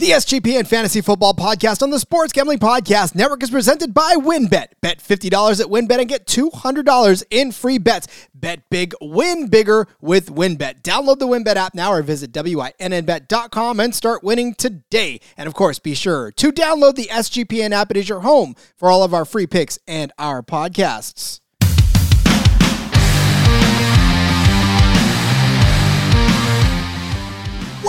The SGPN Fantasy Football Podcast on the Sports Gambling Podcast Network is presented by WynnBET. Bet $50 at WynnBET and get $200 in free bets. Bet big, win bigger with WynnBET. Download the WynnBET app now or visit WYNNBet.com and start winning today. And of course, be sure to download the SGPN app. It is your home for all of our free picks and our podcasts.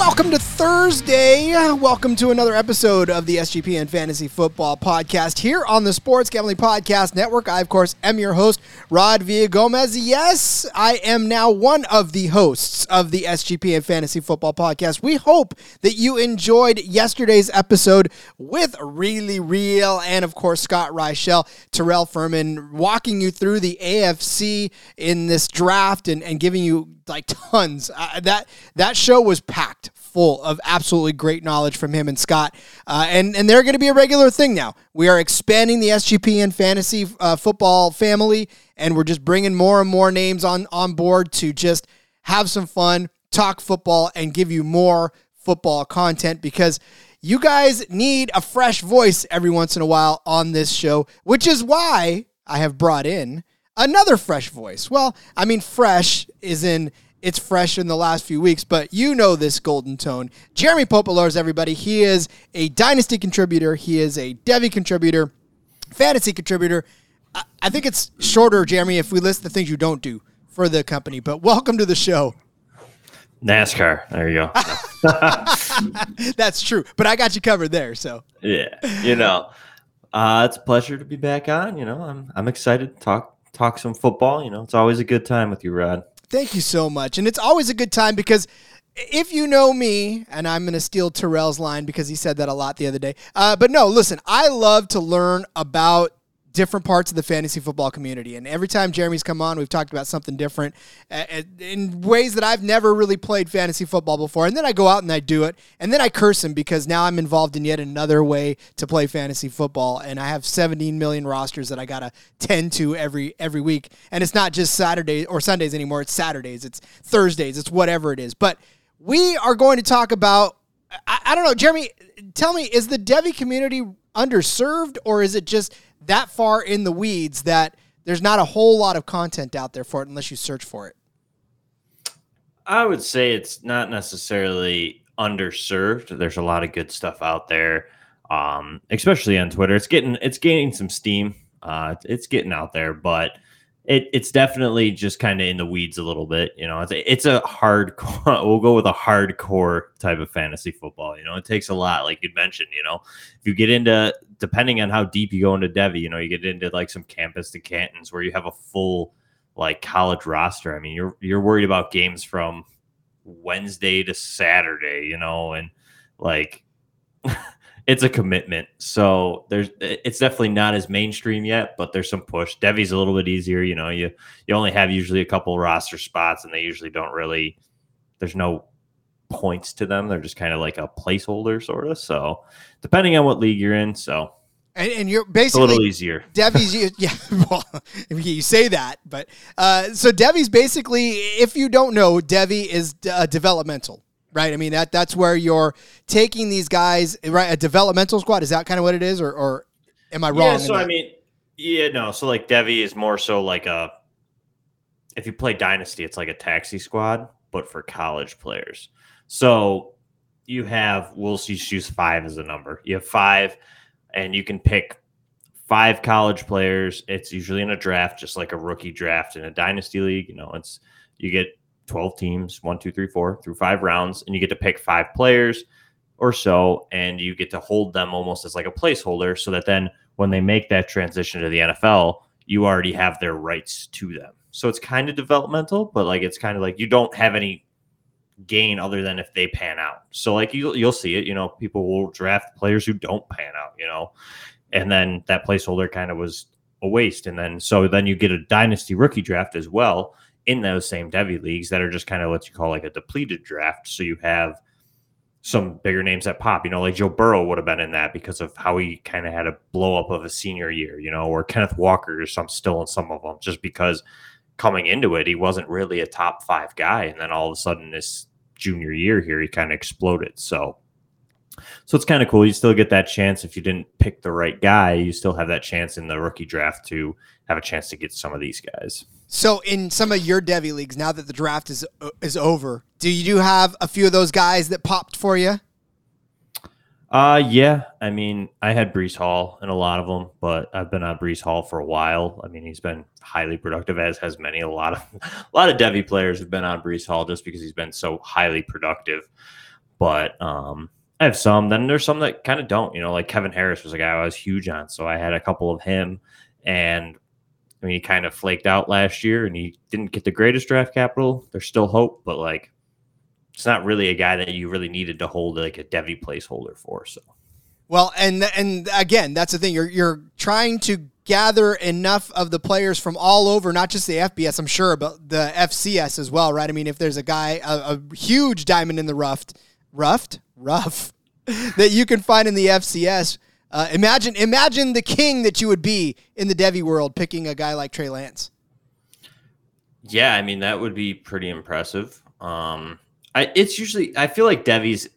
Welcome to Thursday. Welcome to another episode of the SGPN Fantasy Football Podcast here on the Sports Gambling Podcast Network. I, of course, am your host, Rod Villagomez. Yes, I am now one of the hosts of the SGPN Fantasy Football Podcast. We hope that you enjoyed yesterday's episode with Really Real and, of course, Scott Reichel, Terrell Furman, walking you through the AFC in this draft and, and giving you like tons. Uh, that that show was packed full of absolutely great knowledge from him and Scott, uh, and and they're going to be a regular thing now. We are expanding the SGPN fantasy uh, football family, and we're just bringing more and more names on on board to just have some fun, talk football, and give you more football content because. You guys need a fresh voice every once in a while on this show, which is why I have brought in another fresh voice. Well, I mean, fresh is in it's fresh in the last few weeks, but you know this golden tone. Jeremy Popielarz, everybody. He is a dynasty contributor. He is a Devy contributor, fantasy contributor. I, I think it's shorter, Jeremy, if we list the things you don't do for the company. But welcome to the show. NASCAR. There you go. That's true, but I got you covered there. So yeah, you know, uh, it's a pleasure to be back on. You know, I'm I'm excited to talk talk some football. You know, it's always a good time with you, Rod. Thank you so much. And it's always a good time because if you know me, and I'm going to steal Terrell's line because he said that a lot the other day. Uh, but no, listen, I love to learn about different parts of the fantasy football community. And every time Jeremy's come on, we've talked about something different uh, uh, in ways that I've never really played fantasy football before. And then I go out and I do it. And then I curse him because now I'm involved in yet another way to play fantasy football. And I have 17 million rosters that I got to tend to every every week. And it's not just Saturdays or Sundays anymore. It's Saturdays, it's Thursdays, it's whatever it is. But we are going to talk about I, I don't know, Jeremy, tell me, is the Devy community underserved or is it just that far in the weeds that there's not a whole lot of content out there for it unless you search for it. I would say it's not necessarily underserved. There's a lot of good stuff out there, um, especially on Twitter. It's getting it's gaining some steam. Uh, it's getting out there, but it, it's definitely just kind of in the weeds a little bit. You know, it's a, it's a hardcore. We'll go with a hardcore type of fantasy football. You know, it takes a lot, like you mentioned. You know, if you get into depending on how deep you go into Devy, you know, you get into like some campus to Cantons where you have a full like college roster. I mean, you're you're worried about games from Wednesday to Saturday. You know, and like. it's a commitment. So there's it's definitely not as mainstream yet, but there's some push. Devy's a little bit easier. You know, you you only have usually a couple roster spots, and they usually don't really. There's no points to them. They're just kind of like a placeholder, sort of. So depending on what league you're in, so. And, and you're basically a little easier. Devy's, yeah. Well, you say that, but uh, so Devy's basically, if you don't know, Devy is uh, developmental right? I mean that that's where you're taking these guys, right? A developmental squad is that kind of what it is, or or am I wrong? Yeah, so I mean, yeah, no. So like Devy is more so like a if you play Dynasty, it's like a taxi squad, but for college players. So you have we'll just use five as a number. You have five, and you can pick five college players. It's usually in a draft, just like a rookie draft in a dynasty league. You know, it's you get 12 teams, one, two, three, four, through five rounds, and you get to pick five players or so, and you get to hold them almost as like a placeholder so that then when they make that transition to the NFL, you already have their rights to them. So it's kind of developmental, but like it's kind of like you don't have any gain other than if they pan out. So like you you'll see it, you know, people will draft players who don't pan out, you know. And then that placeholder kind of was a waste and then so then you get a dynasty rookie draft as well in those same Devy leagues that are just kind of what you call like a depleted draft. So you have some bigger names that pop, you know, like Joe Burrow would have been in that because of how he kind of had a blow up of a senior year, you know, or Kenneth Walker or some still in some of them, just because coming into it, he wasn't really a top five guy. And then all of a sudden, this junior year here, he kind of exploded. So So it's kind of cool. You still get that chance if you didn't pick the right guy. You still have that chance in the rookie draft to have a chance to get some of these guys. So in some of your Devy leagues, now that the draft is uh, is over, do you do have a few of those guys that popped for you? Uh yeah. I mean, I had Breece Hall in a lot of them, but I've been on Breece Hall for a while. I mean, he's been highly productive, as has many. A lot of a lot of Devy players have been on Breece Hall just because he's been so highly productive. But um I have some. Then there's some that kind of don't. You know, like Kevin Harris was a guy I was huge on, so I had a couple of him, and I mean, he kind of flaked out last year, and he didn't get the greatest draft capital. There's still hope, but like, it's not really a guy that you really needed to hold like a Devy placeholder for. So, well, and and again, that's the thing. You're you're trying to gather enough of the players from all over, not just the FBS, I'm sure, but the FCS as well, right? I mean, if there's a guy, a, a huge diamond in the rough, roughed, rough that you can find in the FCS. Uh, imagine, imagine the king that you would be in the Devy world, picking a guy like Trey Lance. Yeah, I mean that would be pretty impressive. Um, I it's usually I feel like Devy's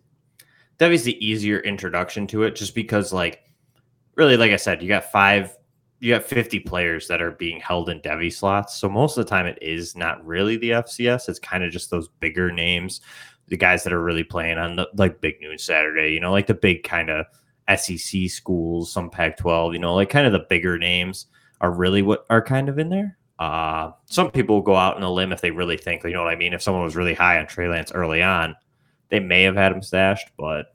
Devy's the easier introduction to it, just because like really, like I said, you got five, you got fifty players that are being held in Devy slots. So most of the time, it is not really the FCS. It's kind of just those bigger names the guys that are really playing on the like Big Noon Saturday, you know, like the big kind of SEC schools, some Pac 12, you know, like kind of the bigger names are really what are kind of in there. Uh, some people go out on a limb if they really think, you know what I mean? If someone was really high on Trey Lance early on, they may have had him stashed, but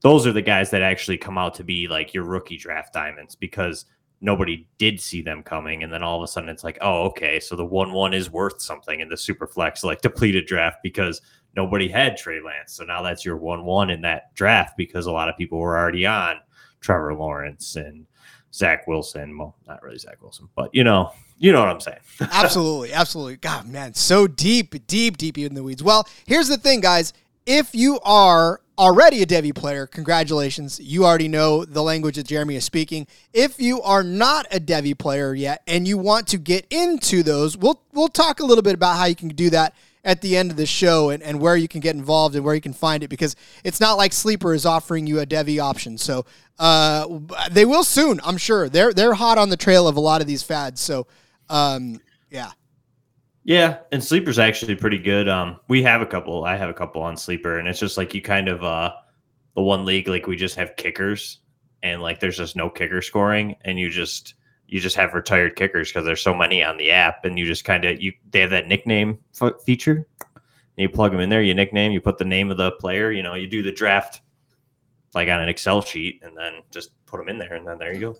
those are the guys that actually come out to be like your rookie draft diamonds because nobody did see them coming. And then all of a sudden it's like, oh, okay, so the 1 1 is worth something in the super flex, like depleted draft because nobody had Trey Lance. So now that's your 1 1 in that draft because a lot of people were already on Trevor Lawrence and Zach Wilson. Well, not really Zach Wilson, but you know, you know what I'm saying. absolutely. Absolutely. God, man, so deep, deep, deep in the weeds. Well, here's the thing, guys. If you are already a Devy player, congratulations. You already know the language that Jeremy is speaking. If you are not a Devy player yet and you want to get into those, we'll we'll talk a little bit about how you can do that at the end of the show and, and where you can get involved and where you can find it because it's not like Sleeper is offering you a Devy option. So uh, they will soon, I'm sure. They're they're hot on the trail of a lot of these fads. So um, yeah. Yeah, and Sleeper's actually pretty good. Um, we have a couple. I have a couple on Sleeper, and it's just like you kind of uh, the one league like we just have kickers, and like there's just no kicker scoring, and you just you just have retired kickers because there's so many on the app, and you just kind of you they have that nickname f- feature. You plug them in there, you nickname, you put the name of the player. You know, you do the draft like on an Excel sheet, and then just put them in there, and then there you go.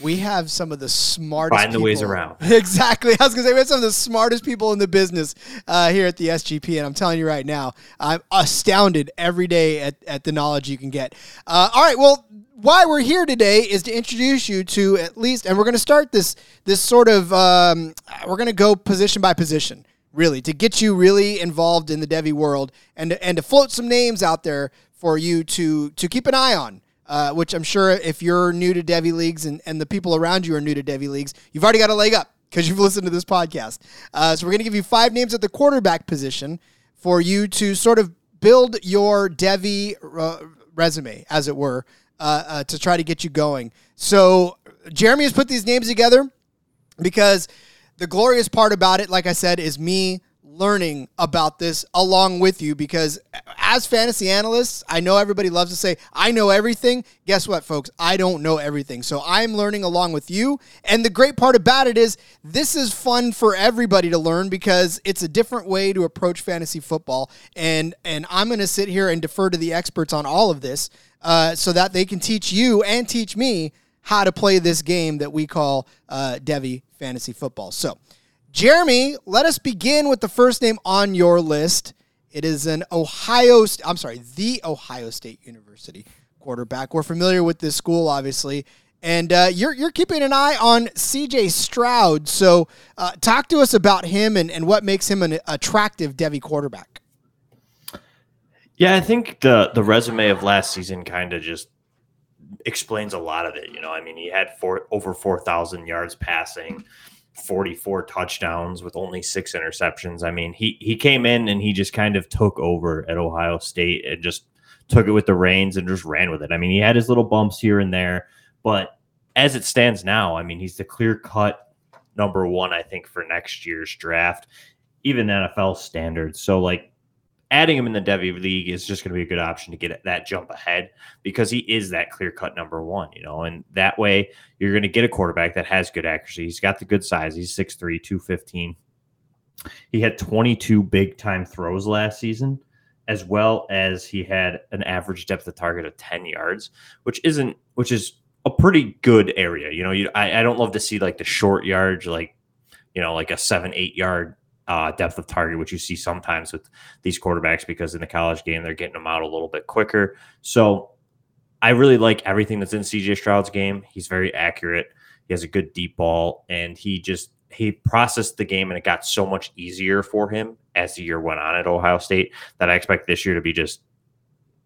We have some of the smartest. Find the people. ways around. Exactly. I was gonna say we have some of the smartest people in the business uh, here at the SGP, and I'm telling you right now, I'm astounded every day at, at the knowledge you can get. Uh, all right. Well, why we're here today is to introduce you to at least, and we're going to start this this sort of um, we're going to go position by position, really, to get you really involved in the Devy world and and to float some names out there for you to to keep an eye on. Uh, which I'm sure if you're new to Devy leagues and, and the people around you are new to Devy leagues, you've already got a leg up because you've listened to this podcast. Uh, so we're going to give you five names at the quarterback position for you to sort of build your Devy uh, resume, as it were uh, to try to get you going. So Jeremy has put these names together because the glorious part about it, like I said, is me learning about this along with you because as fantasy analysts, I know everybody loves to say, I know everything. Guess what, folks? I don't know everything. So I'm learning along with you. And the great part about it is this is fun for everybody to learn because it's a different way to approach fantasy football. And and I'm going to sit here and defer to the experts on all of this uh, so that they can teach you and teach me how to play this game that we call uh, Devy Fantasy Football. So, Jeremy, let us begin with the first name on your list. It is an Ohio, I'm sorry, the Ohio State University quarterback. We're familiar with this school, obviously. And uh, you're, you're keeping an eye on CJ Stroud. So, uh, talk to us about him and, and what makes him an attractive Devy quarterback. Yeah, I think the the resume of last season kind of just explains a lot of it. You know, I mean, he had four over four thousand yards passing, forty four touchdowns with only six interceptions. I mean, he he came in and he just kind of took over at Ohio State and just took it with the reins and just ran with it. I mean, he had his little bumps here and there, but as it stands now, I mean, he's the clear cut number one, I think, for next year's draft, even NFL standards. So, like, adding him in the Devy League is just going to be a good option to get that jump ahead because he is that clear cut number one, you know, and that way you're going to get a quarterback that has good accuracy. He's got the good size. He's 6'3, 215. He had 22 big time throws last season, as well as he had an average depth of target of 10 yards, which isn't, which is a pretty good area. You know, you, I, I don't love to see like the short yards, like, you know, like a seven, eight yard uh, depth of target, which you see sometimes with these quarterbacks because in the college game they're getting them out a little bit quicker. So I really like everything that's in CJ Stroud's game. He's very accurate. He has a good deep ball, and he just he processed the game, and it got so much easier for him as the year went on at Ohio State that I expect this year to be just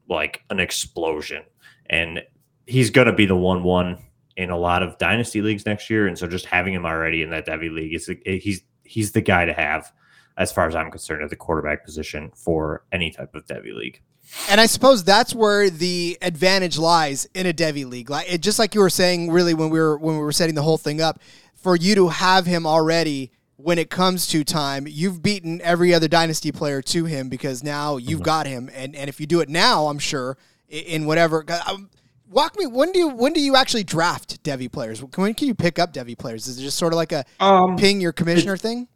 like an explosion. And he's going to be the one one in a lot of dynasty leagues next year, and so just having him already in that Devy league is he's he's the guy to have as far as I'm concerned at the quarterback position for any type of Devy league. And I suppose that's where the advantage lies in a Devy league. Like it, just like you were saying, really when we were when we were setting the whole thing up, for you to have him already when it comes to time, you've beaten every other dynasty player to him because now you've mm-hmm. got him. And and if you do it now, I'm sure in whatever. Um, walk me. When do you when do you actually draft Devy players? When can you pick up Devy players? Is it just sort of like a um, ping your commissioner thing?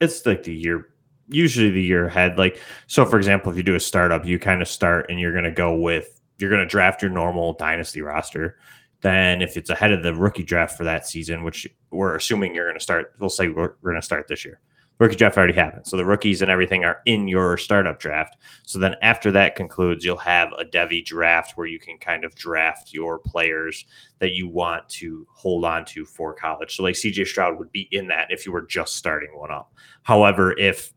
It's like the year usually the year ahead. Like, so for example, if you do a startup, you kind of start and you're going to go with, you're going to draft your normal dynasty roster. Then, if it's ahead of the rookie draft for that season, which we're assuming you're going to start, we'll say we're, we're going to start this year. Rookie draft already happened. So the rookies and everything are in your startup draft. So then after that concludes, you'll have a Devy draft where you can kind of draft your players that you want to hold on to for college. So like CJ Stroud would be in that if you were just starting one up. However, if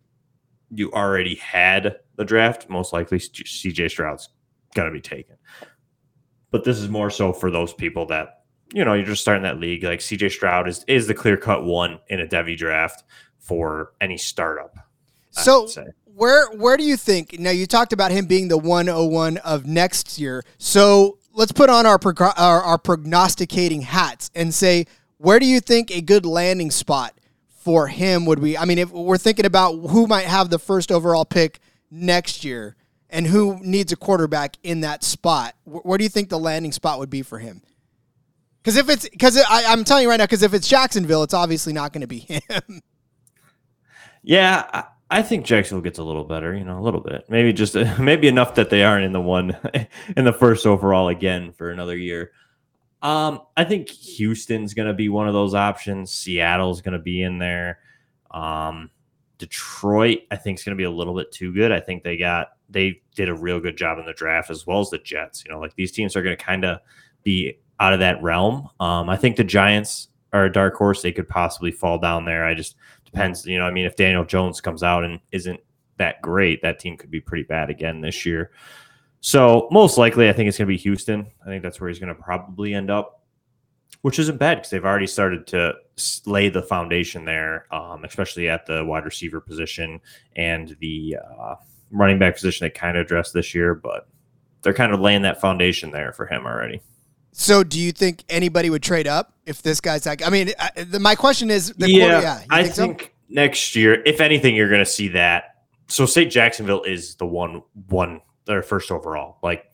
you already had the draft, most likely CJ Stroud's going to be taken. But this is more so for those people that, you know, you're just starting that league. Like CJ Stroud is, is the clear cut one in a Devy draft for any startup. So, where where do you think? Now, you talked about him being the 101 of next year. So, let's put on our, our, our prognosticating hats and say, where do you think a good landing spot for him would be? I mean, if we're thinking about who might have the first overall pick next year and who needs a quarterback in that spot, where do you think the landing spot would be for him? Because if it's because I'm telling you right now, because if it's Jacksonville, it's obviously not going to be him. Yeah, I, I think Jacksonville gets a little better. You know, a little bit, maybe just maybe enough that they aren't in the one in the first overall again for another year. Um, I think Houston's going to be one of those options. Seattle's going to be in there. Um, Detroit, I think, is going to be a little bit too good. I think they got they did a real good job in the draft as well as the Jets. You know, like these teams are going to kind of be out of that realm. Um, I think the Giants are a dark horse. They could possibly fall down there. I just depends. You know, I mean, if Daniel Jones comes out and isn't that great, that team could be pretty bad again this year. So most likely, I think it's going to be Houston. I think that's where he's going to probably end up, which isn't bad because they've already started to lay the foundation there, um, especially at the wide receiver position and the uh, running back position. They kind of addressed this year, but they're kind of laying that foundation there for him already. So, do you think anybody would trade up if this guy's like? I mean, I, the, my question is, the yeah, yeah I think, think so? next year, if anything, you're going to see that. So, say Jacksonville is the one one their first overall. Like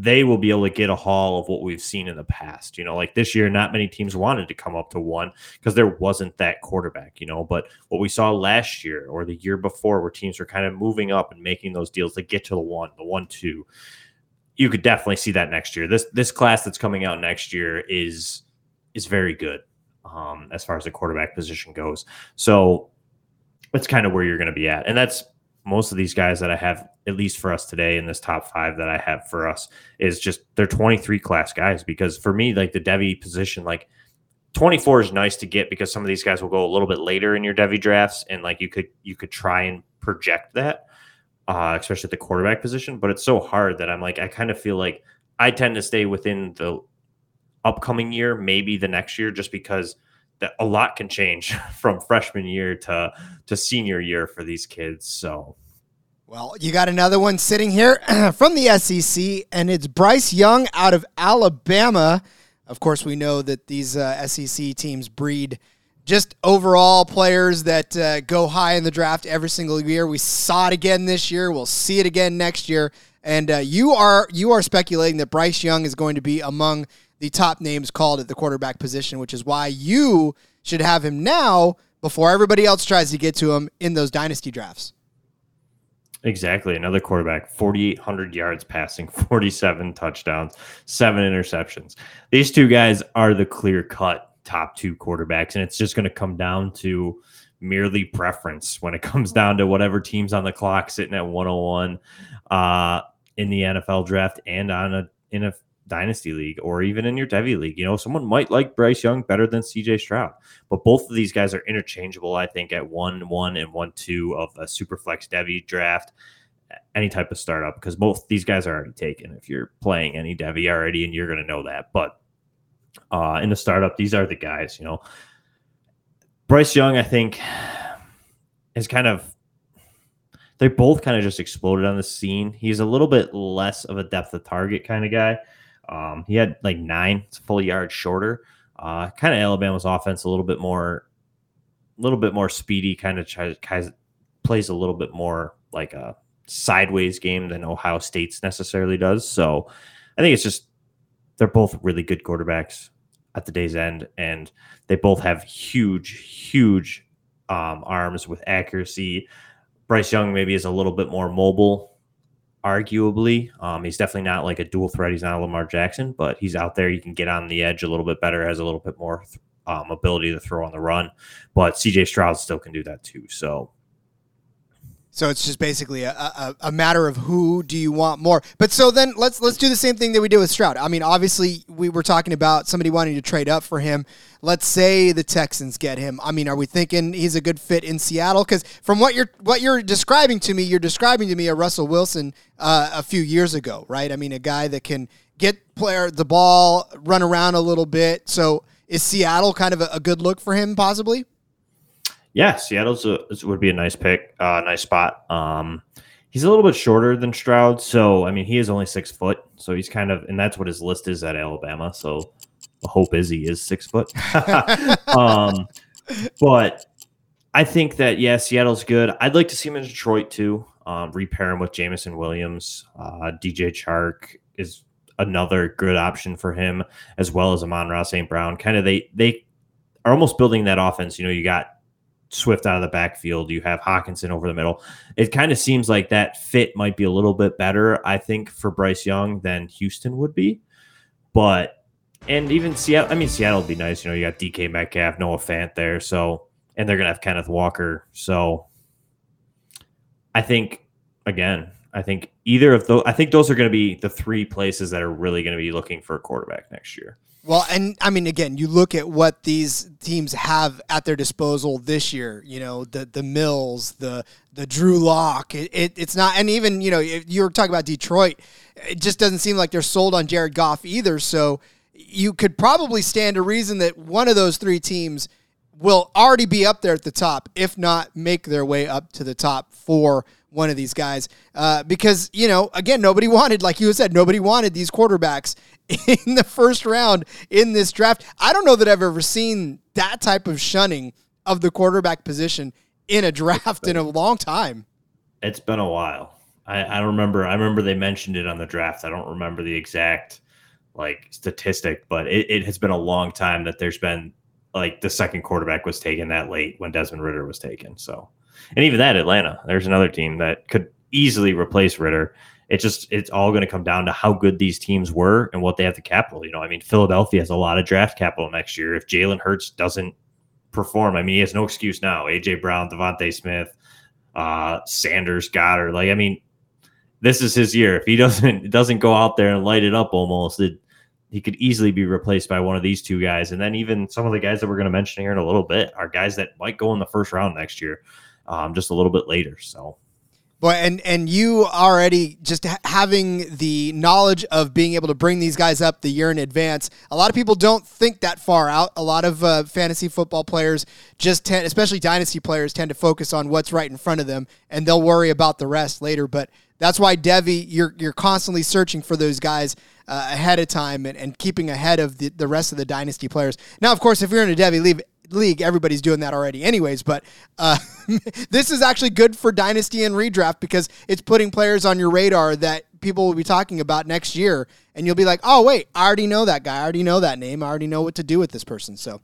they will be able to get a haul of what we've seen in the past. You know, like this year, not many teams wanted to come up to one because there wasn't that quarterback, you know. But what we saw last year or the year before, where teams were kind of moving up and making those deals to get to the one, the one, two, you could definitely see that next year. This this class that's coming out next year is is very good um, as far as the quarterback position goes. So that's kind of where you're going to be at, and that's most of these guys that I have, at least for us today in this top five that I have for us, is just they're 23 class guys. Because for me, like the Devy position, like 24 is nice to get because some of these guys will go a little bit later in your Devy drafts, and like you could you could try and project that, uh, especially at the quarterback position. But it's so hard that I'm like I kind of feel like I tend to stay within the upcoming year, maybe the next year, just because that a lot can change from freshman year to to senior year for these kids. So Well, you got another one sitting here from the SEC, and it's Bryce Young out of Alabama. Of course, we know that these uh, SEC teams breed just overall players that uh, go high in the draft every single year. We saw it again this year. We'll see it again next year. And uh, you are you are speculating that Bryce Young is going to be among the top names called at the quarterback position, which is why you should have him now before everybody else tries to get to him in those dynasty drafts. Exactly. Another quarterback, 4,800 yards passing, 47 touchdowns, seven interceptions. These two guys are the clear cut top two quarterbacks. And it's just going to come down to merely preference when it comes down to whatever team's on the clock sitting at 101 uh, in the NFL draft and on a in a dynasty league or even in your Devy league. You know, someone might like Bryce Young better than CJ Stroud, but both of these guys are interchangeable. I think at one one and one two of a super flex Devy draft, any type of startup because both these guys are already taken. If you're playing any Devy already, and you're going to know that, but uh, in the startup, these are the guys. You know, Bryce Young, I think, is kind of they both kind of just exploded on the scene. He's a little bit less of a depth of target kind of guy. Um, he had like nine full yards shorter. Uh, kind of Alabama's offense a little bit more, a little bit more speedy. Kind of tries, plays a little bit more like a sideways game than Ohio State's necessarily does. So I think it's just they're both really good quarterbacks at the day's end, and they both have huge, huge um, arms with accuracy. Bryce Young maybe is a little bit more mobile arguably. Um, he's definitely not like a dual threat. He's not a Lamar Jackson, but he's out there. You can get on the edge a little bit better, has a little bit more um, ability to throw on the run. But CJ Stroud still can do that too. So so it's just basically a, a, a, matter of who do you want more. But so then let's let's do the same thing that we did with Stroud. I mean, obviously we were talking about somebody wanting to trade up for him. Let's say the Texans get him. I mean, are we thinking he's a good fit in Seattle? Because from what you're what you're describing to me, you're describing to me a Russell Wilson uh, a few years ago, right? I mean, a guy that can get player the ball, run around a little bit. So is Seattle kind of a, a good look for him, possibly? Yeah, Seattle's a, would be a nice pick, uh, nice spot. Um, he's a little bit shorter than Stroud, so I mean he is only six foot, so he's kind of, and that's what his list is at Alabama. So the hope is he is six foot. um, but I think that yeah, Seattle's good. I'd like to see him in Detroit too. Um, repair him with Jameson Williams. Uh, DJ Chark is another good option for him, as well as Amon-Ra St. Brown. Kind of they they are almost building that offense. You know, you got Swift out of the backfield. You have Hockenson over the middle. It kind of seems like that fit might be a little bit better, I think, for Bryce Young than Houston would be. But and even Seattle, I mean, Seattle would be nice. You know, you got DK Metcalf, Noah Fant there, so and they're gonna have Kenneth Walker. So I think again, I think either of those. I think those are going to be the three places that are really going to be looking for a quarterback next year. Well, and I mean, again, you look at what these teams have at their disposal this year. You know, the the Mills, the the Drew Lock. It, it, it's not, and even you know, you were talking about Detroit. It just doesn't seem like they're sold on Jared Goff either. So you could probably stand a reason that one of those three teams will already be up there at the top, if not make their way up to the top for one of these guys. Uh, because, you know, again, nobody wanted, like you said, nobody wanted these quarterbacks in the first round in this draft. I don't know that I've ever seen that type of shunning of the quarterback position in a draft in a long time. It's been a while. I, I remember. I remember they mentioned it on the draft. I don't remember the exact like statistic, but it, it has been a long time that there's been like the second quarterback was taken that late when Desmond Ridder was taken. So, and even that Atlanta, there's another team that could easily replace Ridder. It just it's all going to come down to how good these teams were and what they have the capital. You know, I mean, Philadelphia has a lot of draft capital next year. If Jalen Hurts doesn't perform, I mean, he has no excuse now. AJ Brown, DeVonta Smith, uh, Sanders, Goedert, like I mean, this is his year. If he doesn't doesn't go out there and light it up, almost it he could easily be replaced by one of these two guys. And then even some of the guys that we're going to mention here in a little bit are guys that might go in the first round next year, um, just a little bit later. So Boy, and and you already just ha- having the knowledge of being able to bring these guys up the year in advance. A lot of people don't think that far out. A lot of uh, fantasy football players just tend, especially dynasty players, tend to focus on what's right in front of them, and they'll worry about the rest later. But that's why Devy, you're you're constantly searching for those guys uh, ahead of time and, and keeping ahead of the, the rest of the dynasty players. Now, of course, if you're in a Devy league, league, everybody's doing that already, anyways. But uh, this is actually good for dynasty and redraft because it's putting players on your radar that people will be talking about next year, and you'll be like, "Oh, wait, I already know that guy. I already know that name. I already know what to do with this person." So,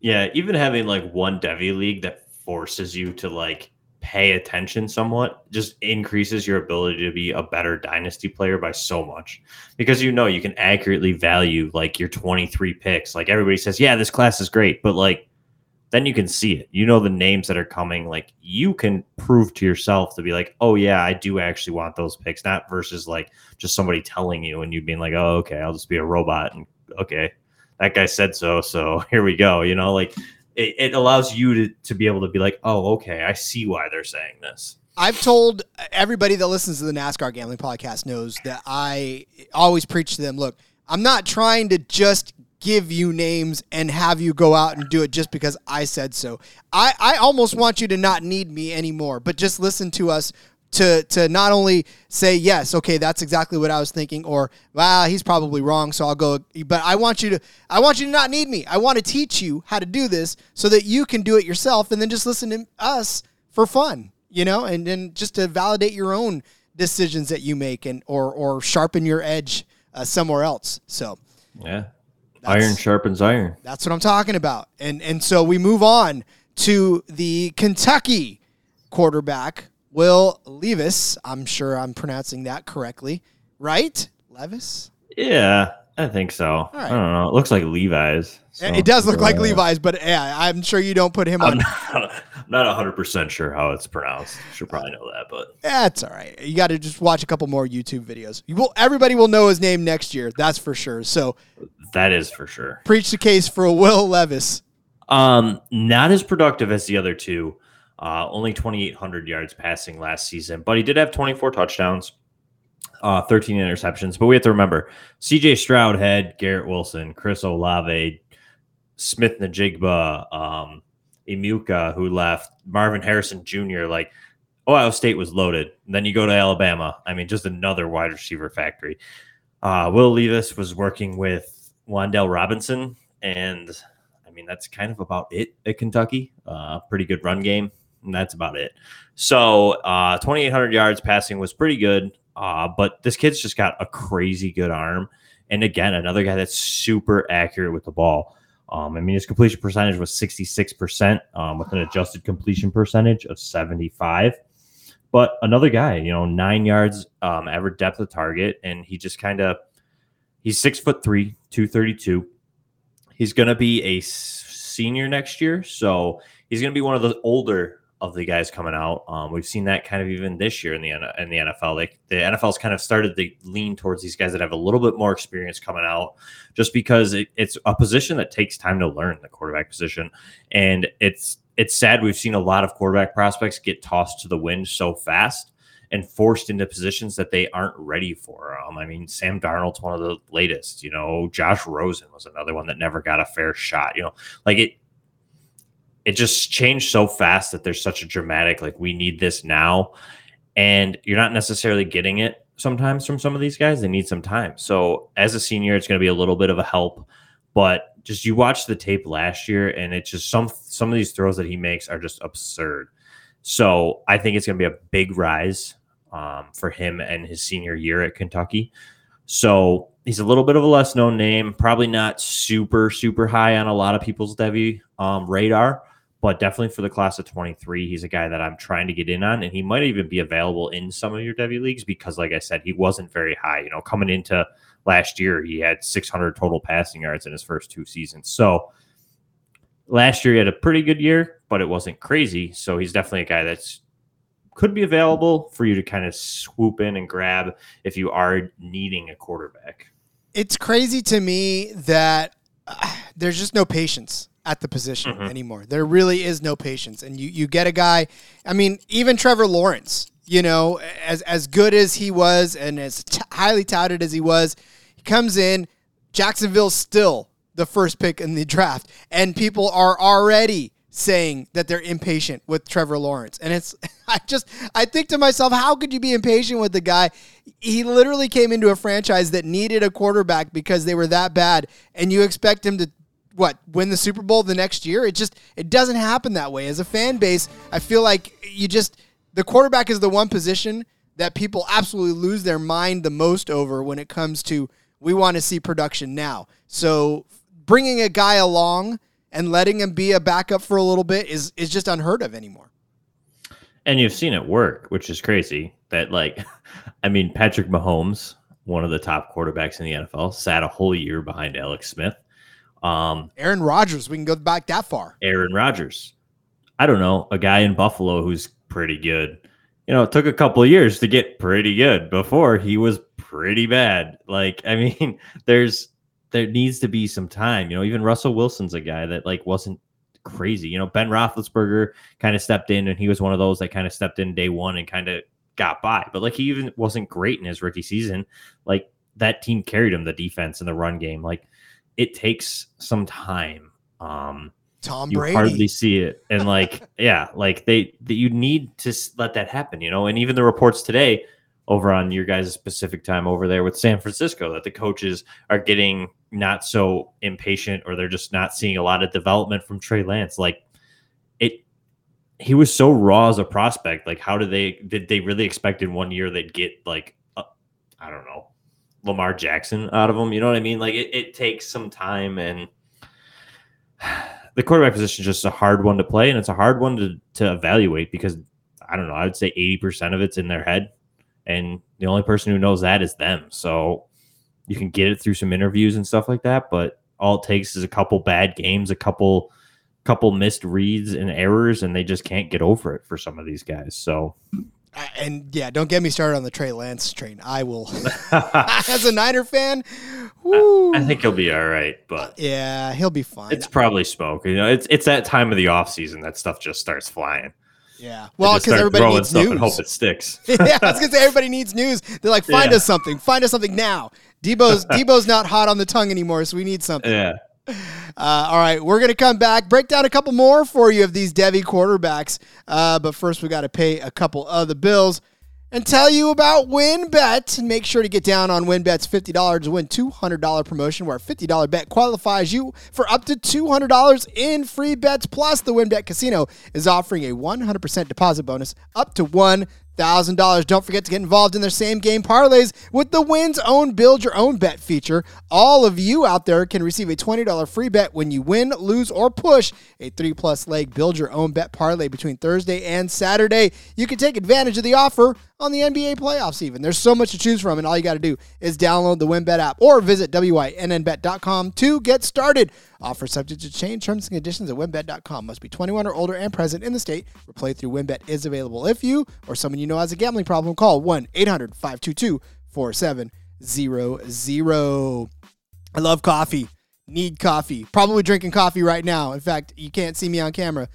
yeah, even having like one Devy league that forces you to like pay attention somewhat just increases your ability to be a better dynasty player by so much because you know you can accurately value like your 23 picks like everybody says yeah this class is great but like then you can see it. You know the names that are coming. Like you can prove to yourself to be like, oh yeah, I do actually want those picks, not versus like just somebody telling you and you being like, oh okay, I'll just be a robot and okay, that guy said so, so here we go. You know, like it, it allows you to to be able to be like, oh okay, I see why they're saying this. I've told everybody that listens to the NASCAR gambling podcast knows that I always preach to them, look, I'm not trying to just give you names and have you go out and do it just because I said so. I, I almost want you to not need me anymore, but just listen to us to to not only say yes, okay, that's exactly what I was thinking, or wow, he's probably wrong, so I'll go. But I want you to I want you to not need me. I want to teach you how to do this so that you can do it yourself, and then just listen to us for fun, you know, and then just to validate your own decisions that you make and or or sharpen your edge uh, somewhere else. So yeah, iron sharpens iron. That's what I'm talking about. And and so we move on to the Kentucky quarterback, Will Levis. I'm sure I'm pronouncing that correctly. Right? Levis? Yeah, I think so. Right. I don't know. It looks like Levi's. So it does look like Levi's, but yeah, I'm sure you don't put him I'm on. Not, not 100% sure how it's pronounced. Should probably know that, but that's all right. You got to just watch a couple more YouTube videos. You will everybody will know his name next year. That's for sure. So that is for sure. Preach the case for Will Levis. Um, not as productive as the other two. Uh, only 2,800 yards passing last season, but he did have 24 touchdowns, uh, 13 interceptions. But we have to remember CJ Stroud had Garrett Wilson, Chris Olave, Smith-Njigba, um, Emuka, who left, Marvin Harrison Jr. Like Ohio State was loaded. And then you go to Alabama. I mean, just another wide receiver factory. Uh, Will Levis was working with Wan'Dale Robinson, and I mean that's kind of about it at Kentucky. Uh, pretty good run game, and that's about it. So uh, 2,800 yards passing was pretty good, uh, but this kid's just got a crazy good arm, and again another guy that's super accurate with the ball. Um, I mean, his completion percentage was 66% um, with an adjusted completion percentage of 75. But another guy, you know, nine yards um, average depth of target, and he just kind of He's six foot three, 232. He's going to be a senior next year. So he's going to be one of the older of the guys coming out. Um, we've seen that kind of even this year in the in the NFL. Like the NFL's kind of started to lean towards these guys that have a little bit more experience coming out, just because it, it's a position that takes time to learn the quarterback position, and it's it's sad we've seen a lot of quarterback prospects get tossed to the wind so fast and forced into positions that they aren't ready for. Um, I mean, Sam Darnold's one of the latest. You know, Josh Rosen was another one that never got a fair shot. You know, like it. It just changed so fast that there's such a dramatic like we need this now, and you're not necessarily getting it sometimes from some of these guys. They need some time. So as a senior, it's going to be a little bit of a help, but just you watch the tape last year, and it's just some some of these throws that he makes are just absurd. So I think it's going to be a big rise um, for him and his senior year at Kentucky. So he's a little bit of a less known name, probably not super, super high on a lot of people's Devy um, radar, but definitely for the class of 23, he's a guy that I'm trying to get in on. And he might even be available in some of your Devy leagues because, like I said, he wasn't very high. You know, coming into last year, he had 600 total passing yards in his first two seasons. So last year, he had a pretty good year, but it wasn't crazy. So he's definitely a guy that's could be available for you to kind of swoop in and grab if you are needing a quarterback. It's crazy to me that uh, there's just no patience at the position mm-hmm. anymore. There really is no patience. And you you get a guy, I mean, even Trevor Lawrence, You know, as as good as he was and as t- highly touted as he was, he comes in. Jacksonville's still the first pick in the draft, and people are already saying that they're impatient with Trevor Lawrence. And it's I just I think to myself, how could you be impatient with the guy? He literally came into a franchise that needed a quarterback because they were that bad, and you expect him to what win the Super Bowl the next year? It just it doesn't happen that way. As a fan base, I feel like you just the quarterback is the one position that people absolutely lose their mind the most over when it comes to we want to see production now. So bringing a guy along and letting him be a backup for a little bit is is just unheard of anymore. And you've seen it work, which is crazy. That like, I mean, Patrick Mahomes, one of the top quarterbacks in the NFL, sat a whole year behind Alex Smith. Um, Aaron Rodgers, we can go back that far. Aaron Rodgers, I don't know, a guy in Buffalo who's pretty good. You know, it took a couple of years to get pretty good before he was pretty bad. Like, I mean, there's there needs to be some time. You know, even Russell Wilson's a guy that like wasn't crazy. You know, Ben Roethlisberger kind of stepped in, and he was one of those that kind of stepped in day one and kind of got by. But like he even wasn't great in his rookie season. Like that team carried him, the defense and the run game. Like it takes some time. Um, Tom you Brady. hardly see it, and like yeah, like they that you need to let that happen. You know, and even the reports today over on your guys' specific time over there with San Francisco that the coaches are getting not so impatient or they're just not seeing a lot of development from Trey Lance. Like it he was so raw as a prospect. Like how did they did they really expect in one year they'd get like I don't know Lamar Jackson out of him? You know what I mean? Like it, it takes some time and the quarterback position is just a hard one to play and it's a hard one to, to evaluate because I don't know, I would say 80% of it's in their head and the only person who knows that is them. So you can get it through some interviews and stuff like that, but all it takes is a couple bad games, a couple couple missed reads and errors, and they just can't get over it for some of these guys. So and yeah, don't get me started on the Trey Lance train. I will, as a Niner fan, I, I, think he'll be all right. But yeah, he'll be fine. It's probably smoke. You know, it's it's that time of the off season that stuff just starts flying. Yeah. Well, because everybody needs news. and hope it sticks. yeah, I was gonna say everybody needs news. They're like, find yeah. us something. Find us something now. Deebo's Deebo's not hot on the tongue anymore, so we need something. Yeah. Uh, all right, we're gonna come back, break down a couple more for you of these Devy quarterbacks. Uh, but first, we got to pay a couple of the bills and tell you about WynnBET. Make sure to get down on WynnBET's $50 to win $200 promotion where a $50 bet qualifies you for up to $200 in free bets. Plus, the WynnBET Casino is offering a 100% deposit bonus up to one $1,000. Don't forget to get involved in their same game parlays with the Wins own build your own bet feature. All of you out there can receive a $20 free bet when you win, lose, or push a three plus leg build your own bet parlay between Thursday and Saturday. You can take advantage of the offer on the NBA playoffs, even. There's so much to choose from, and all you got to do is download the WynnBET app or visit WYNNBet.com to get started. Offer subject to change. Terms and conditions at wynnbet.com. Must be 21 or older and present in the state where play through WynnBET is available. If you or someone you know has a gambling problem, call 1 800 522 4700. I love coffee. Need coffee. Probably drinking coffee right now. In fact, you can't see me on camera.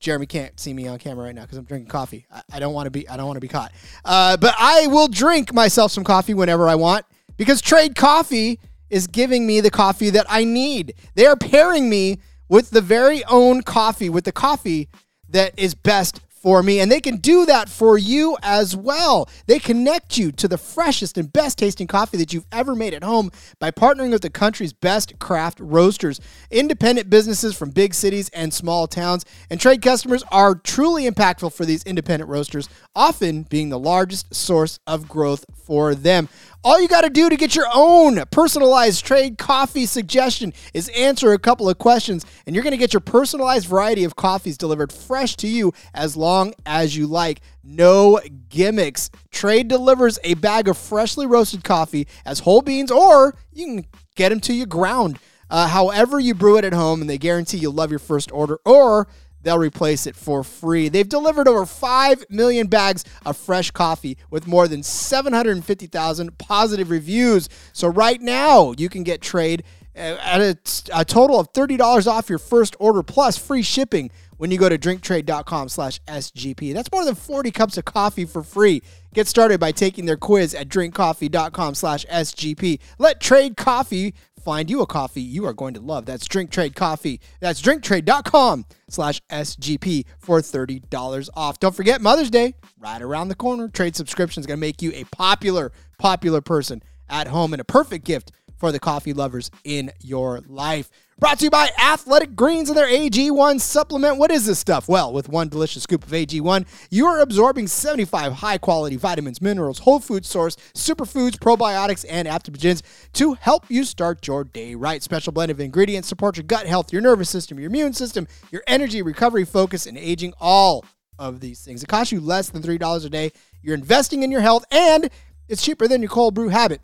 Jeremy can't see me on camera right now because I'm drinking coffee. I, I don't want to be. I don't want to be caught. Uh, but I will drink myself some coffee whenever I want because Trade Coffee is giving me the coffee that I need. They are pairing me with the very own coffee, with the coffee that is best for me. And they can do that for you as well. They connect you to the freshest and best tasting coffee that you've ever made at home by partnering with the country's best craft roasters. Independent businesses from big cities and small towns and trade customers are truly impactful for these independent roasters, often being the largest source of growth for them. All you got to do to get your own personalized trade coffee suggestion is answer a couple of questions, and you're going to get your personalized variety of coffees delivered fresh to you as long as you like. No gimmicks. Trade delivers a bag of freshly roasted coffee as whole beans, or you can get them to you ground. Uh, however, you brew it at home, and they guarantee you'll love your first order, or they'll replace it for free. They've delivered over 5 million bags of fresh coffee with more than 750,000 positive reviews. So right now, you can get trade uh, at a, a total of $30 off your first order plus free shipping when you go to drinktrade.com slash SGP. That's more than 40 cups of coffee for free. Get started by taking their quiz at drinkcoffee.com slash SGP. Let Trade Coffee find you a coffee you are going to love. That's Drink Trade Coffee. That's drinktrade.com slash SGP for $30 off. Don't forget Mother's Day, right around the corner. Trade subscription is going to make you a popular, popular person at home and a perfect gift for the coffee lovers in your life. Brought to you by Athletic Greens and their AG1 supplement. What is this stuff? Well, with one delicious scoop of AG1, you are absorbing 75 high quality vitamins, minerals, whole food source, superfoods, probiotics, and adaptogens to help you start your day right. Special blend of ingredients support your gut health, your nervous system, your immune system, your energy, recovery, focus, and aging. All of these things. It costs you less than $3 a day. You're investing in your health, and it's cheaper than your cold brew habit.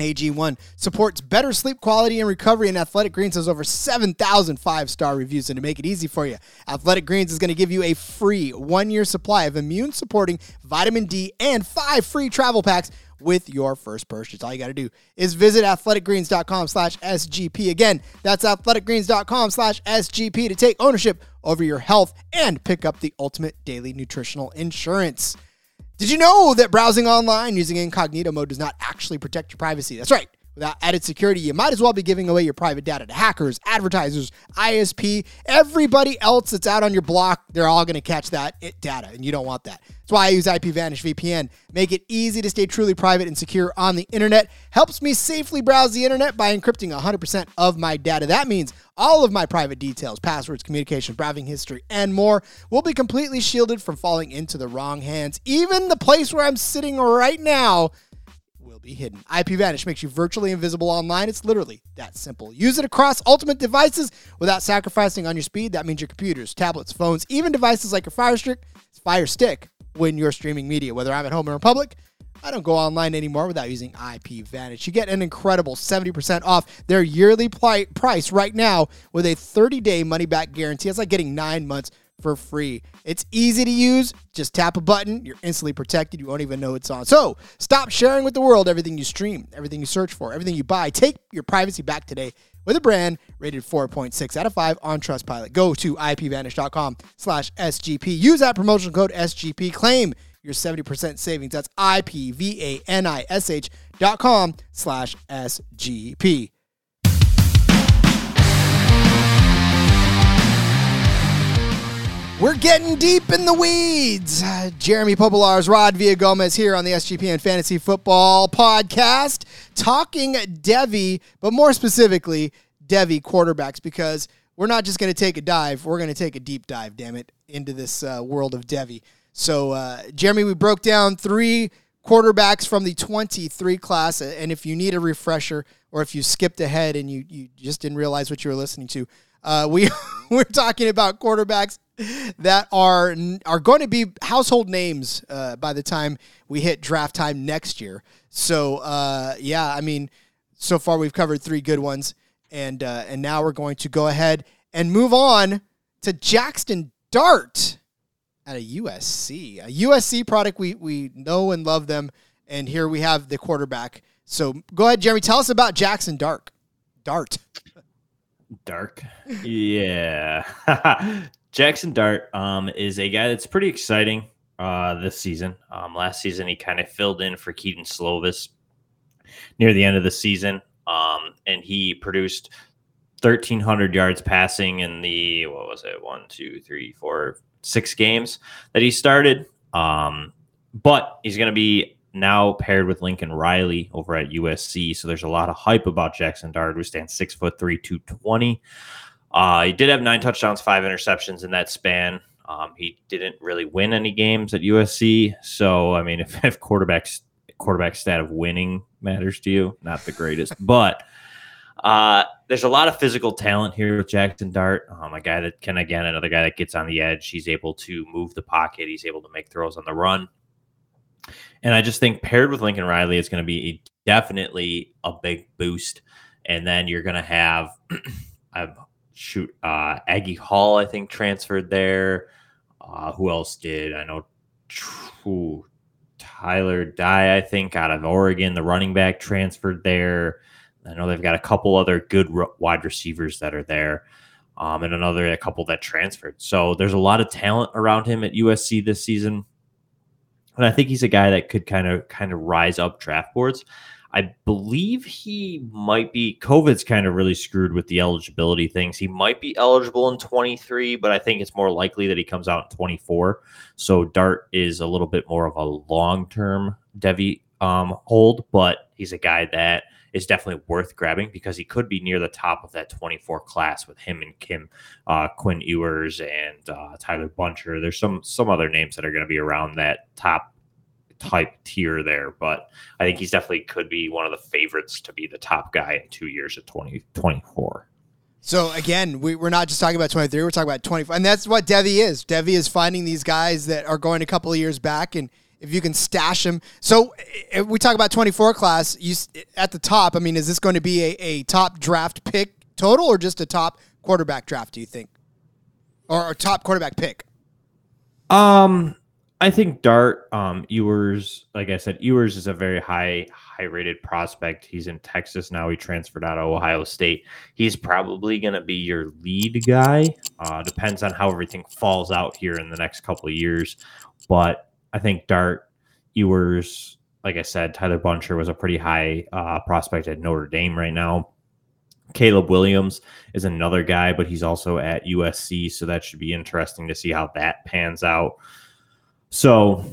AG1 supports better sleep quality and recovery, and Athletic Greens has over 7,000 five star reviews. And to make it easy for you, Athletic Greens is going to give you a free one year supply of immune supporting vitamin D and five free travel packs with your first purchase. All you got to do is visit athleticgreens.com slash SGP. Again, that's athleticgreens.com slash SGP to take ownership over your health and pick up the ultimate daily nutritional insurance. Did you know that browsing online using incognito mode does not actually protect your privacy? That's right. Without added security, you might as well be giving away your private data to hackers, advertisers, ISP, everybody else that's out on your block. They're all going to catch that data, and you don't want that. That's why I use IPVanish VPN. Make it easy to stay truly private and secure on the internet. Helps me safely browse the internet by encrypting 100% of my data. That means all of my private details, passwords, communication, browsing history, and more will be completely shielded from falling into the wrong hands. Even the place where I'm sitting right now be hidden. IPVanish makes you virtually invisible online. It's literally that simple. Use it across ultimate devices without sacrificing on your speed. That means your computers, tablets, phones, even devices like your Fire Stick, Fire Stick when you're streaming media, whether I'm at home or in public. I don't go online anymore without using IPVanish. You get an incredible 70% off their yearly pli- price right now with a 30 day money back guarantee. It's like getting nine months for free. It's easy to use. Just tap a button. You're instantly protected. You won't even know it's on. So stop sharing with the world everything you stream, everything you search for, everything you buy. Take your privacy back today with a brand rated 4.6 out of 5 on Trustpilot. Go to ipvanish.com slash SGP. Use that promotional code SGP. Claim your 70% savings. That's I-P-V-A-N-I-S-H dot com slash SGP. We're getting deep in the weeds. Jeremy Popielarz, Rod Villagomez here on the SGPN Fantasy Football Podcast, talking Devy, but more specifically, Devy quarterbacks, because we're not just going to take a dive, we're going to take a deep dive, damn it, into this uh, world of Devy. So, uh, Jeremy, we broke down three quarterbacks from the 23 class, and if you need a refresher or if you skipped ahead and you, you just didn't realize what you were listening to, uh, we we're talking about quarterbacks that are are going to be household names uh, by the time we hit draft time next year. So uh, yeah, I mean, so far we've covered three good ones, and uh, and now we're going to go ahead and move on to Jackson Dart at a USC, a USC product we we know and love them, and here we have the quarterback. So go ahead, Jeremy, tell us about Jackson Dart. Dart. Dark. Yeah. Jackson Dart um, is a guy that's pretty exciting uh, this season. Um, last season, he kind of filled in for Kedon Slovis near the end of the season, um, and he produced 1,300 yards passing in the, what was it, one, two, three, four, six games that he started. Um, but he's going to be now paired with Lincoln Riley over at USC. So there's a lot of hype about Jackson Dart, who stands six foot three, 220. Uh, he did have nine touchdowns, five interceptions in that span. Um, he didn't really win any games at USC. So, I mean, if, if quarterback's quarterback stat of winning matters to you, not the greatest, but uh, there's a lot of physical talent here with Jackson Dart. Um, a guy that can, again, another guy that gets on the edge. He's able to move the pocket. He's able to make throws on the run. And I just think paired with Lincoln Riley, it's going to be definitely a big boost. And then you're going to have, I've shoot uh Aggie Hall I think transferred there. Uh, who else did? I know Tyler Dye I think out of Oregon, the running back transferred there. I know they've got a couple other good wide receivers that are there, um, and another a couple that transferred. So there's a lot of talent around him at USC this season, and I think he's a guy that could kind of kind of rise up draft boards. I believe he might be. COVID's kind of really screwed with the eligibility things. He might be eligible in 23, but I think it's more likely that he comes out in 24. So Dart is a little bit more of a long term Devy um, hold, but he's a guy that is definitely worth grabbing because he could be near the top of that 24 class with him and Kim uh, Quinn Ewers and uh, Tyler Buchner. There's some some other names that are going to be around that top type tier there, but I think he's definitely could be one of the favorites to be the top guy in two years at 2024. so again, we, we're not just talking about 23, we're talking about 25. And that's what Devy is. Devy is finding these guys that are going a couple of years back and if you can stash them. So if we talk about 24 class, you eh, at the top, I mean, is this going to be a, a top draft pick total or just a top quarterback draft, do you think? Or a top quarterback pick? Um, I think Dart, um, Ewers, like I said, Ewers is a very high, high rated prospect. He's in Texas now. He transferred out of Ohio State. He's probably going to be your lead guy. Uh, depends on how everything falls out here in the next couple of years. But I think Dart, Ewers, like I said, Tyler Buchner was a pretty high uh, prospect at Notre Dame right now. Caleb Williams is another guy, but he's also at USC, so that should be interesting to see how that pans out. So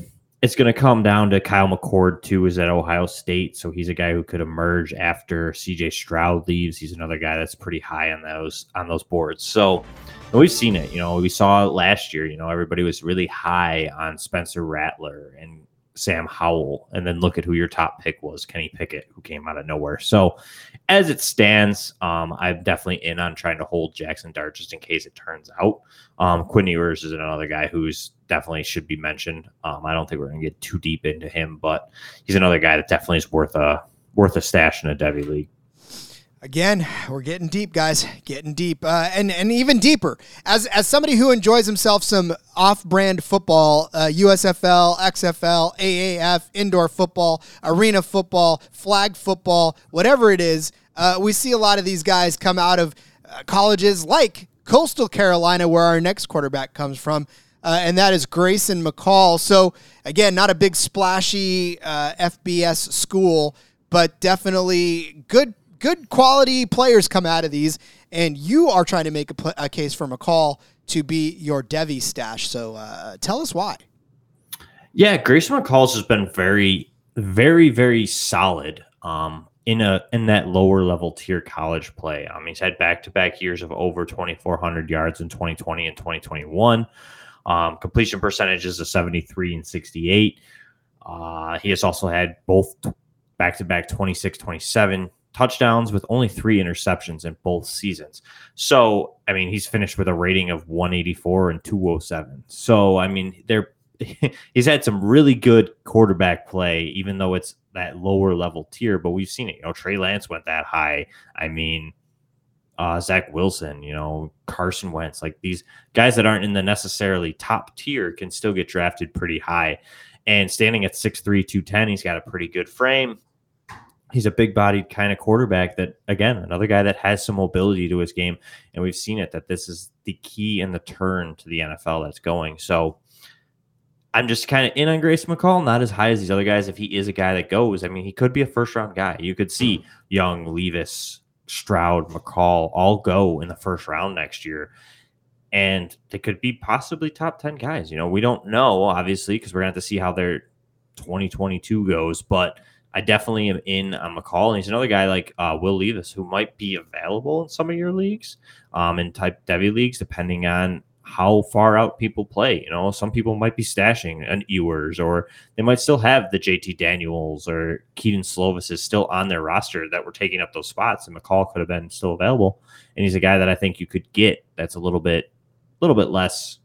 it's going to come down to Kyle McCord too. Is at Ohio State, so he's a guy who could emerge after C.J. Stroud leaves. He's another guy that's pretty high on those on those boards. So we've seen it. You know, we saw it last year. You know, everybody was really high on Spencer Rattler and Sam Howell, and then look at who your top pick was, Kenny Pickett, who came out of nowhere. So, as it stands, um, I'm definitely in on trying to hold Jackson Dart just in case it turns out. Um, Quinn Ewers is another guy who's definitely should be mentioned. Um, I don't think we're going to get too deep into him, but he's another guy that definitely is worth a worth a stash in a Devy league. Again, we're getting deep, guys. Getting deep, uh, and and even deeper. As as somebody who enjoys himself some off-brand football, uh, USFL, XFL, AAF, indoor football, arena football, flag football, whatever it is, uh, we see a lot of these guys come out of uh, colleges like Coastal Carolina, where our next quarterback comes from. Uh, and that is Grayson McCall. So, again, not a big splashy uh, FBS school, but definitely good good quality players come out of these, and you are trying to make a, pl- a case for McCall to be your Devy stash. So uh, tell us why. Yeah, Grayson McCall's has been very, very, very solid um, in a in that lower level tier college play. Um, he's had back to back years of over 2,400 yards in 2020 and 2021. Um, completion percentages of 73 and 68. Uh, he has also had both back to back 26 27 touchdowns with only three interceptions in both seasons. So, I mean, he's finished with a rating of 184 and 207. So, I mean, they're he's had some really good quarterback play, even though it's that lower level tier. But we've seen it. You know, Trey Lance went that high. I mean, uh, Zach Wilson, you know, Carson Wentz, like these guys that aren't in the necessarily top tier can still get drafted pretty high. And standing at 6'3, 210, he's got a pretty good frame he's a big bodied kind of quarterback that again another guy that has some mobility to his game and we've seen it that this is the key and the turn to the nfl that's going. So i'm just kind of in on grace mccall not as high as these other guys if he is a guy that goes. I mean he could be a first round guy. You could see young levis stroud mccall all go in the first round next year and they could be possibly top 10 guys. You know we don't know obviously because we're going to have to see how their 2022 goes but I definitely am in on McCall, and he's another guy like uh, Will Levis who might be available in some of your leagues, um, in type Devy leagues, depending on how far out people play. You know, some people might be stashing an Ewers, or they might still have the JT Daniels or Kedon Slovis is still on their roster that were taking up those spots, and McCall could have been still available. And he's a guy that I think you could get that's a little bit, a little bit less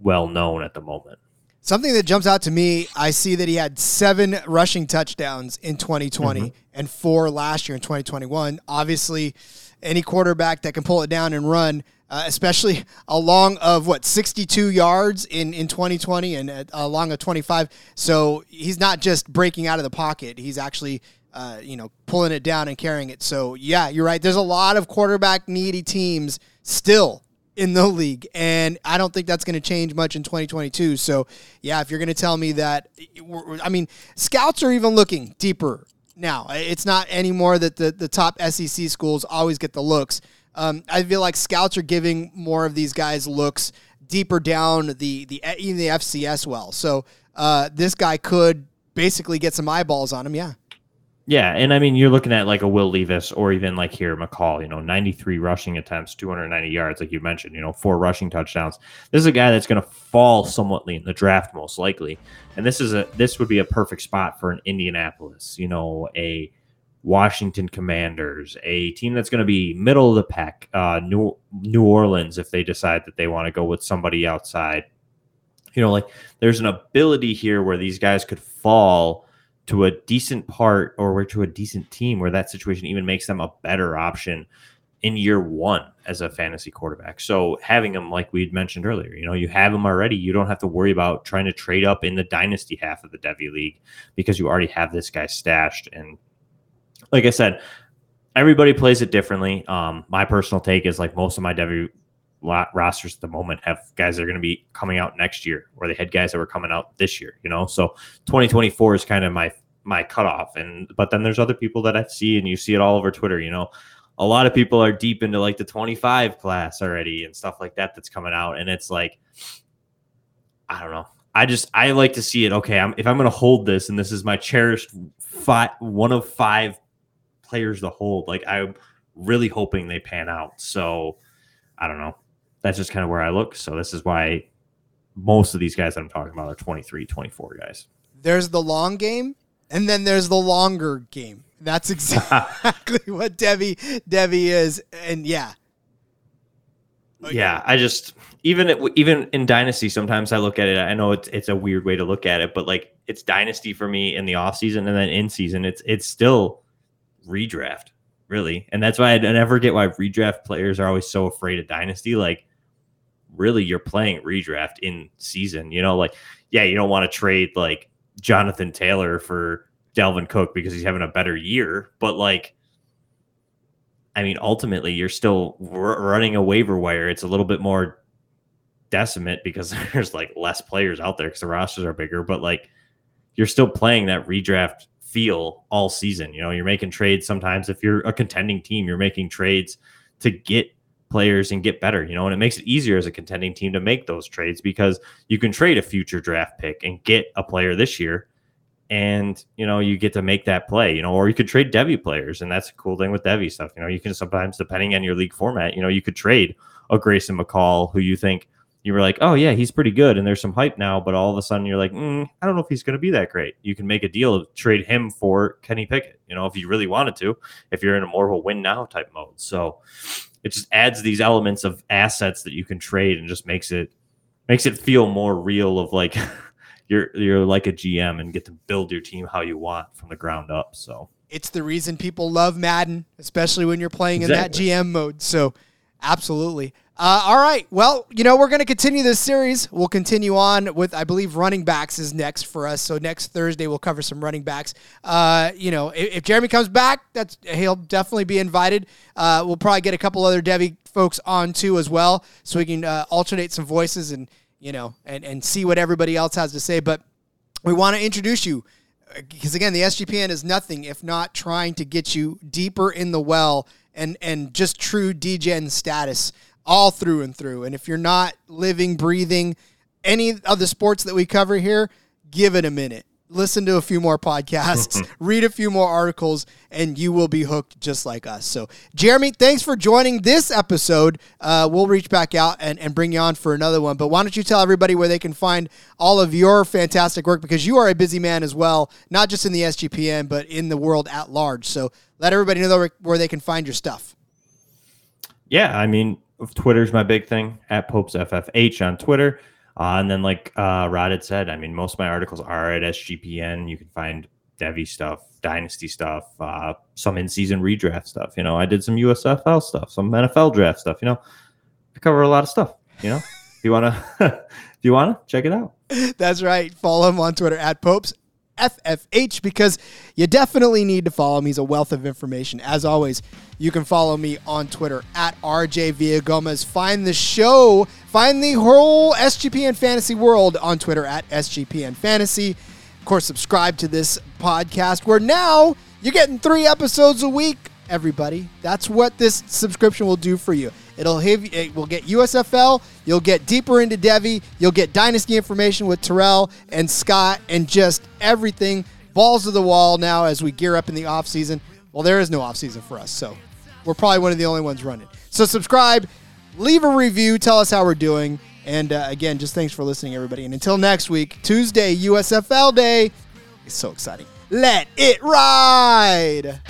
well known at the moment. Something that jumps out to me, I see that he had seven rushing touchdowns in 2020 mm-hmm. and four last year in 2021. Obviously, any quarterback that can pull it down and run, uh, especially along of what 62 yards in in 2020 and uh, along a 25. So he's not just breaking out of the pocket; he's actually uh, you know, pulling it down and carrying it. So yeah, you're right. There's a lot of quarterback needy teams still in the league, and I don't think that's going to change much in 2022. So yeah, if you're going to tell me that, I mean, scouts are even looking deeper now. It's not anymore that the the top SEC schools always get the looks. Um, I feel like scouts are giving more of these guys looks deeper down the the even the FCS well. So uh, this guy could basically get some eyeballs on him. Yeah. Yeah, and I mean, you're looking at like a Will Levis or even like here McCall. You know, 93 rushing attempts, 290 yards, like you mentioned. You know, four rushing touchdowns. This is a guy that's going to fall somewhat in the draft, most likely. And this is a this would be a perfect spot for an Indianapolis. You know, a Washington Commanders, a team that's going to be middle of the pack. Uh, New New Orleans, if they decide that they want to go with somebody outside. You know, like there's an ability here where these guys could fall to a decent part or to a decent team where that situation even makes them a better option in year one as a fantasy quarterback. So having them, like we'd mentioned earlier, you know, you have them already. You don't have to worry about trying to trade up in the dynasty half of the Devy League because you already have this guy stashed. And like I said, everybody plays it differently. Um, my personal take is like most of my Devy rosters at the moment have guys that are going to be coming out next year, or they had guys that were coming out this year. You know, so 2024 is kind of my my cutoff. And but then there's other people that I see, and you see it all over Twitter. You know, a lot of people are deep into like the 25 class already and stuff like that that's coming out, and it's like, I don't know. I just I like to see it. Okay, I'm, if I'm going to hold this, and this is my cherished five, one of five players to hold. Like I'm really hoping they pan out. So I don't know that's just kind of where I look. So this is why most of these guys that I'm talking about are 23, 24 guys. There's the long game, and then there's the longer game. That's exactly what Devy Devy is, and yeah, yeah. I just even even in Dynasty, sometimes I look at it. I know it's it's a weird way to look at it, but like it's Dynasty for me in the off season, and then in season, it's it's still redraft really, and that's why I never get why redraft players are always so afraid of Dynasty. Like really you're playing redraft in season. You know, like, yeah, you don't want to trade like Jonathan Taylor for Dalvin Cook because he's having a better year, but like, I mean, ultimately, you're still r- running a waiver wire. It's a little bit more decimate because there's like less players out there because the rosters are bigger, but like, you're still playing that redraft feel all season. You know, you're making trades sometimes. If you're a contending team, you're making trades to get players and get better, you know, and it makes it easier as a contending team to make those trades because you can trade a future draft pick and get a player this year and you know you get to make that play you know or you could trade devy players and that's a cool thing with devy stuff you know you can sometimes depending on your league format you know you could trade a grayson mccall who you think you were like oh yeah he's pretty good and there's some hype now but all of a sudden you're like mm, i don't know if he's going to be that great. You can make a deal of trade him for kenny pickett you know if you really wanted to if you're in a more of a win now type mode. So it just adds these elements of assets that you can trade and just makes it makes it feel more real of like you're you're like a GM and get to build your team how you want from the ground up. So it's the reason people love Madden, especially when you're playing exactly. in that GM mode. So absolutely. Uh, all right. Well, you know, we're going to continue this series. We'll continue on with, I believe, running backs is next for us. So next Thursday, we'll cover some running backs. Uh, you know, if, if, Jeremy comes back, that's he'll definitely be invited. Uh, we'll probably get a couple other Devy folks on too as well, so we can uh, alternate some voices and you know and and see what everybody else has to say. But we want to introduce you because again, the SGPN is nothing if not trying to get you deeper in the well and and just true DGen status all through and through. And if you're not living, breathing any of the sports that we cover here, give it a minute. Listen to a few more podcasts, read a few more articles, and you will be hooked just like us. So, Jeremy, thanks for joining this episode. Uh, we'll reach back out and, and bring you on for another one. But why don't you tell everybody where they can find all of your fantastic work because you are a busy man as well, not just in the SGPN, but in the world at large. So, let everybody know where they can find your stuff. Yeah, I mean, Twitter's my big thing at Popes FFH on Twitter. Uh, and then, like uh, Rod had said, I mean, most of my articles are at SGPN. You can find Devy stuff, Dynasty stuff, uh, some in-season redraft stuff. You know, I did some USFL stuff, some NFL draft stuff. You know, I cover a lot of stuff. You know, if you wanna, if you wanna, check it out. That's right. Follow him on Twitter at Popes FFH because you definitely need to follow him. He's a wealth of information. As always, you can follow me on Twitter at RJ Villagomez. Find the show, find the whole SGPN Fantasy world on Twitter at SGPN Fantasy. Of course, subscribe to this podcast where now you're getting three episodes a week, everybody. That's what this subscription will do for you. It'll have, it will get USFL. You'll get deeper into Devy. You'll get dynasty information with Terrell and Scott and just everything. Balls to the wall now as we gear up in the off season. Well, there is no off season for us, so we're probably one of the only ones running. So subscribe, leave a review, tell us how we're doing, and uh, again, just thanks for listening, everybody. And until next week, Tuesday USFL Day. It's so exciting. Let it ride.